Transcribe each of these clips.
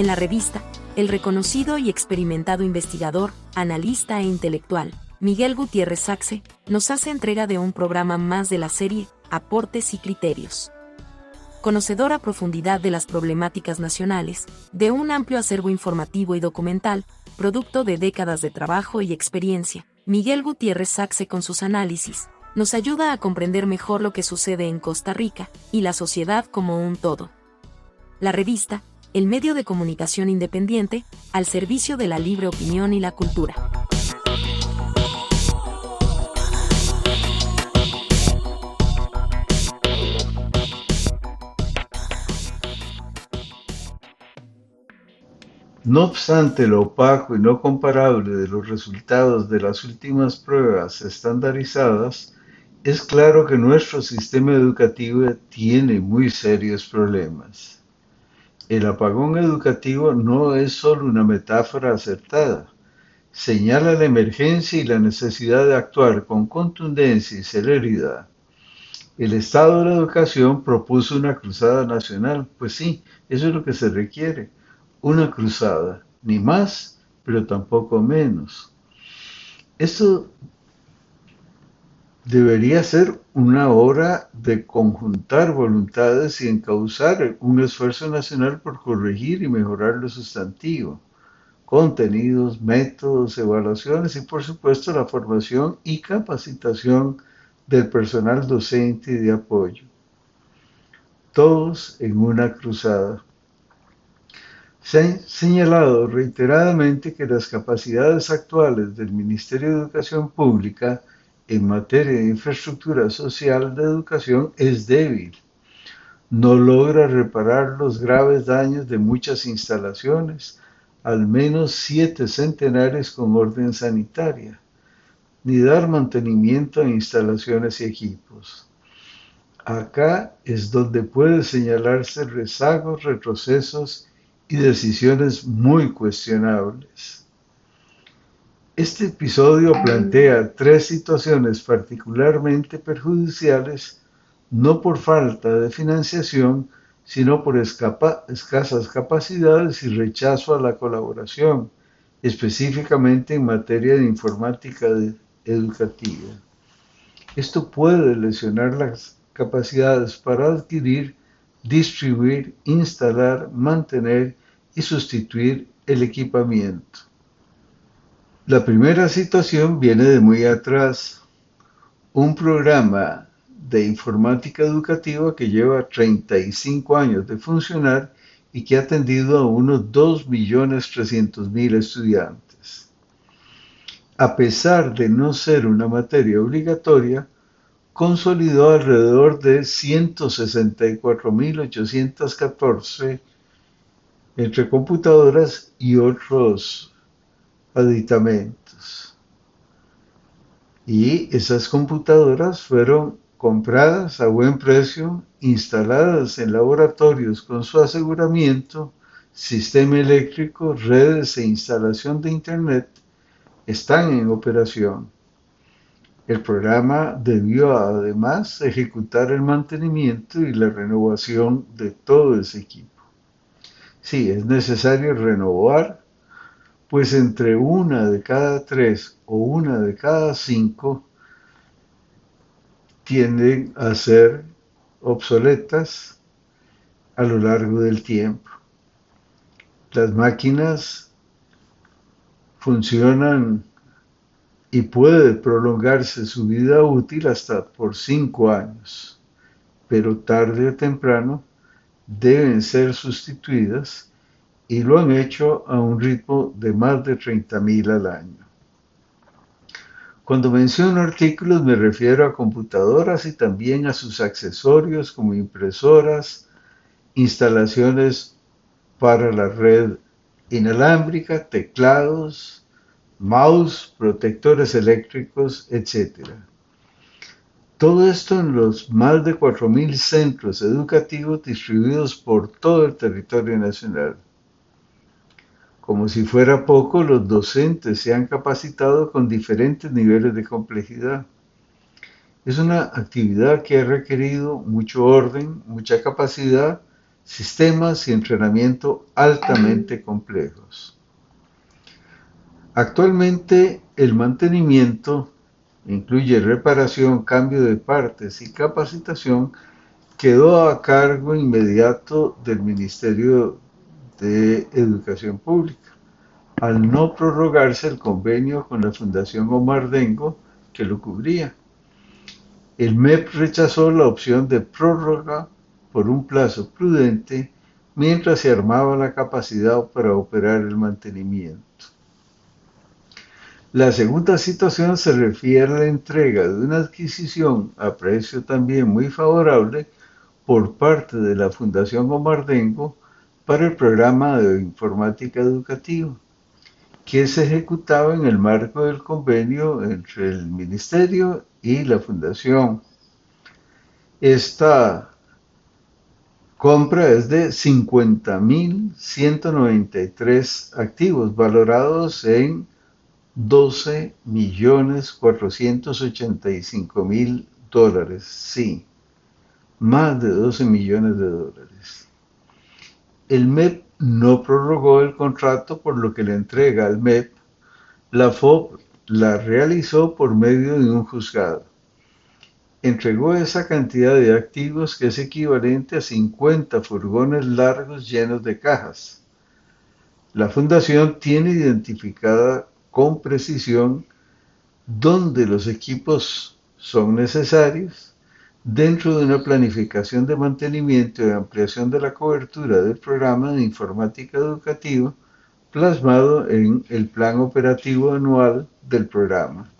En la revista, el reconocido y experimentado investigador, analista e intelectual, Miguel Gutiérrez Saxe, nos hace entrega de un programa más de la serie Aportes y Criterios. Conocedor a profundidad de las problemáticas nacionales, de un amplio acervo informativo y documental, producto de décadas de trabajo y experiencia, Miguel Gutiérrez Saxe con sus análisis, nos ayuda a comprender mejor lo que sucede en Costa Rica y la sociedad como un todo. La revista, el medio de comunicación independiente, al servicio de la libre opinión y la cultura. No obstante lo opaco y no comparable de los resultados de las últimas pruebas estandarizadas, es claro que nuestro sistema educativo tiene muy serios problemas. El apagón educativo no es solo una metáfora acertada, señala la emergencia y la necesidad de actuar con contundencia y celeridad. El Estado de la Educación propuso una cruzada nacional, pues sí, eso es lo que se requiere una cruzada, ni más, pero tampoco menos. Esto debería ser una hora de conjuntar voluntades y encauzar un esfuerzo nacional por corregir y mejorar lo sustantivo, contenidos, métodos, evaluaciones y por supuesto la formación y capacitación del personal docente y de apoyo. Todos en una cruzada. Se ha señalado reiteradamente que las capacidades actuales del Ministerio de Educación Pública en materia de infraestructura social de educación es débil. No logra reparar los graves daños de muchas instalaciones, al menos siete centenares con orden sanitaria, ni dar mantenimiento a instalaciones y equipos. Acá es donde puede señalarse rezagos, retrocesos y decisiones muy cuestionables. Este episodio plantea tres situaciones particularmente perjudiciales, no por falta de financiación, sino por escasas capacidades y rechazo a la colaboración, específicamente en materia de informática educativa. Esto puede lesionar las capacidades para adquirir, distribuir, instalar, mantener y sustituir el equipamiento. La primera situación viene de muy atrás. Un programa de informática educativa que lleva 35 años de funcionar y que ha atendido a unos 2.300.000 estudiantes. A pesar de no ser una materia obligatoria, consolidó alrededor de 164.814 entre computadoras y otros aditamentos. Y esas computadoras fueron compradas a buen precio, instaladas en laboratorios con su aseguramiento, sistema eléctrico, redes e instalación de Internet, están en operación. El programa debió además ejecutar el mantenimiento y la renovación de todo ese equipo. Sí, es necesario renovar, pues entre una de cada tres o una de cada cinco tienden a ser obsoletas a lo largo del tiempo. Las máquinas funcionan y puede prolongarse su vida útil hasta por cinco años, pero tarde o temprano deben ser sustituidas y lo han hecho a un ritmo de más de 30.000 al año. Cuando menciono artículos me refiero a computadoras y también a sus accesorios como impresoras, instalaciones para la red inalámbrica, teclados, mouse, protectores eléctricos, etc. Todo esto en los más de 4.000 centros educativos distribuidos por todo el territorio nacional. Como si fuera poco, los docentes se han capacitado con diferentes niveles de complejidad. Es una actividad que ha requerido mucho orden, mucha capacidad, sistemas y entrenamiento altamente complejos. Actualmente el mantenimiento incluye reparación, cambio de partes y capacitación quedó a cargo inmediato del Ministerio de Educación Pública, al no prorrogarse el convenio con la Fundación Omar Dengo que lo cubría. El MEP rechazó la opción de prórroga por un plazo prudente mientras se armaba la capacidad para operar el mantenimiento. La segunda situación se refiere a la entrega de una adquisición a precio también muy favorable por parte de la Fundación Omardengo para el programa de informática educativa, que se ejecutaba en el marco del convenio entre el Ministerio y la Fundación. Esta compra es de 50.193 activos valorados en 12 millones 485 mil dólares. Sí, más de 12 millones de dólares. El MEP no prorrogó el contrato por lo que la entrega al MEP, la FOB la realizó por medio de un juzgado. Entregó esa cantidad de activos que es equivalente a 50 furgones largos llenos de cajas. La fundación tiene identificada con precisión dónde los equipos son necesarios dentro de una planificación de mantenimiento y ampliación de la cobertura del programa de informática educativa plasmado en el plan operativo anual del programa,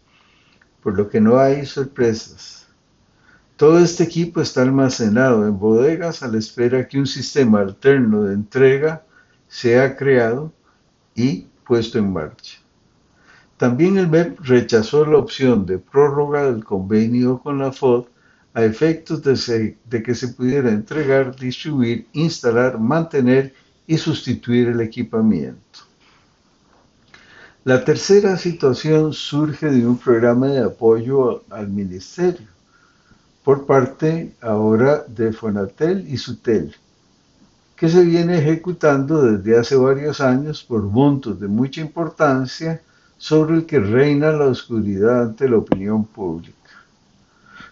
por lo que no hay sorpresas. Todo este equipo está almacenado en bodegas a la espera que un sistema alterno de entrega sea creado y puesto en marcha. También el MEP rechazó la opción de prórroga del convenio con la FOD a efectos de, que se pudiera entregar, distribuir, instalar, mantener y sustituir el equipamiento. La tercera situación surge de un programa de apoyo al ministerio por parte ahora de Fonatel y Sutel, que se viene ejecutando desde hace varios años por montos de mucha importancia sobre el que reina la oscuridad ante la opinión pública.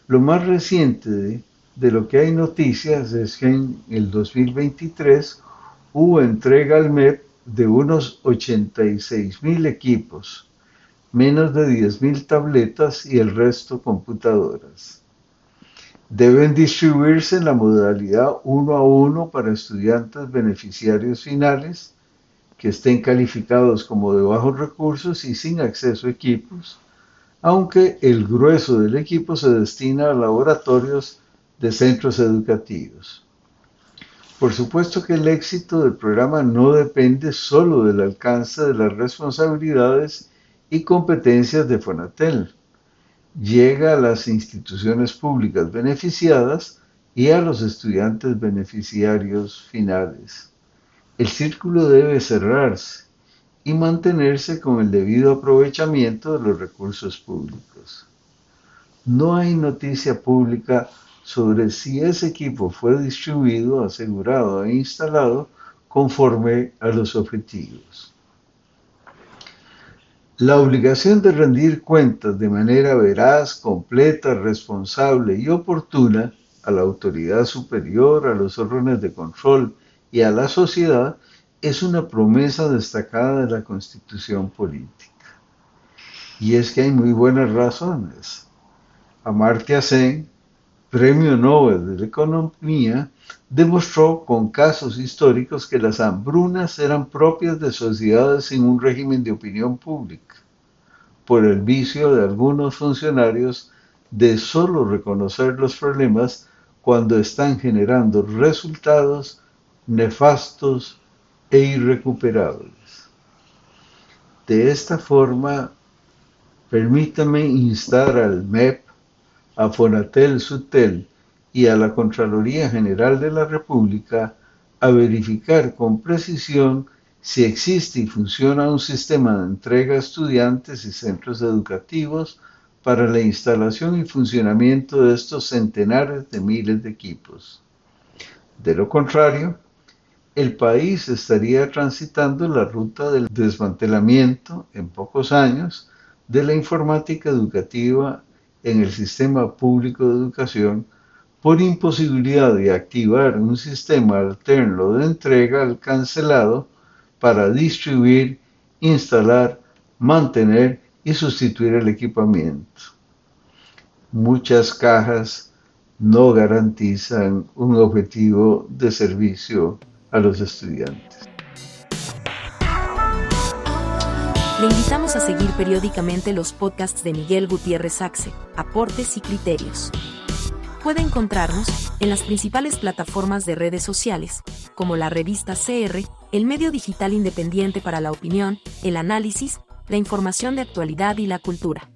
Lo más reciente de, lo que hay noticias es que en el 2023 hubo entrega al MEP de unos 86 mil equipos, menos de 10 mil tabletas y el resto computadoras. Deben distribuirse en la modalidad uno a uno para estudiantes beneficiarios finales que estén calificados como de bajos recursos y sin acceso a equipos, aunque el grueso del equipo se destina a laboratorios de centros educativos. Por supuesto que el éxito del programa no depende solo del alcance de las responsabilidades y competencias de Fonatel. Llega a las instituciones públicas beneficiadas y a los estudiantes beneficiarios finales el círculo debe cerrarse y mantenerse con el debido aprovechamiento de los recursos públicos. No hay noticia pública sobre si ese equipo fue distribuido, asegurado e instalado conforme a los objetivos. La obligación de rendir cuentas de manera veraz, completa, responsable y oportuna a la autoridad superior, a los órdenes de control y a la sociedad es una promesa destacada de la constitución política. Y es que hay muy buenas razones. Amartya Sen, premio Nobel de la Economía, demostró con casos históricos que las hambrunas eran propias de sociedades sin un régimen de opinión pública, por el vicio de algunos funcionarios de solo reconocer los problemas cuando están generando resultados nefastos e irrecuperables. De esta forma, permítame instar al MEP, a Fonatel Sutel y a la Contraloría General de la República a verificar con precisión si existe y funciona un sistema de entrega a estudiantes y centros educativos para la instalación y funcionamiento de estos centenares de miles de equipos. De lo contrario, el país estaría transitando la ruta del desmantelamiento en pocos años de la informática educativa en el sistema público de educación por imposibilidad de activar un sistema alterno de entrega al cancelado para distribuir, instalar, mantener y sustituir el equipamiento. Muchas cajas no garantizan un objetivo de servicio a los estudiantes. Le invitamos a seguir periódicamente los podcasts de Miguel Gutiérrez Saxe, Aportes y Criterios. Puede encontrarnos en las principales plataformas de redes sociales, como la revista CR, el medio digital independiente para la opinión, el análisis, la información de actualidad y la cultura.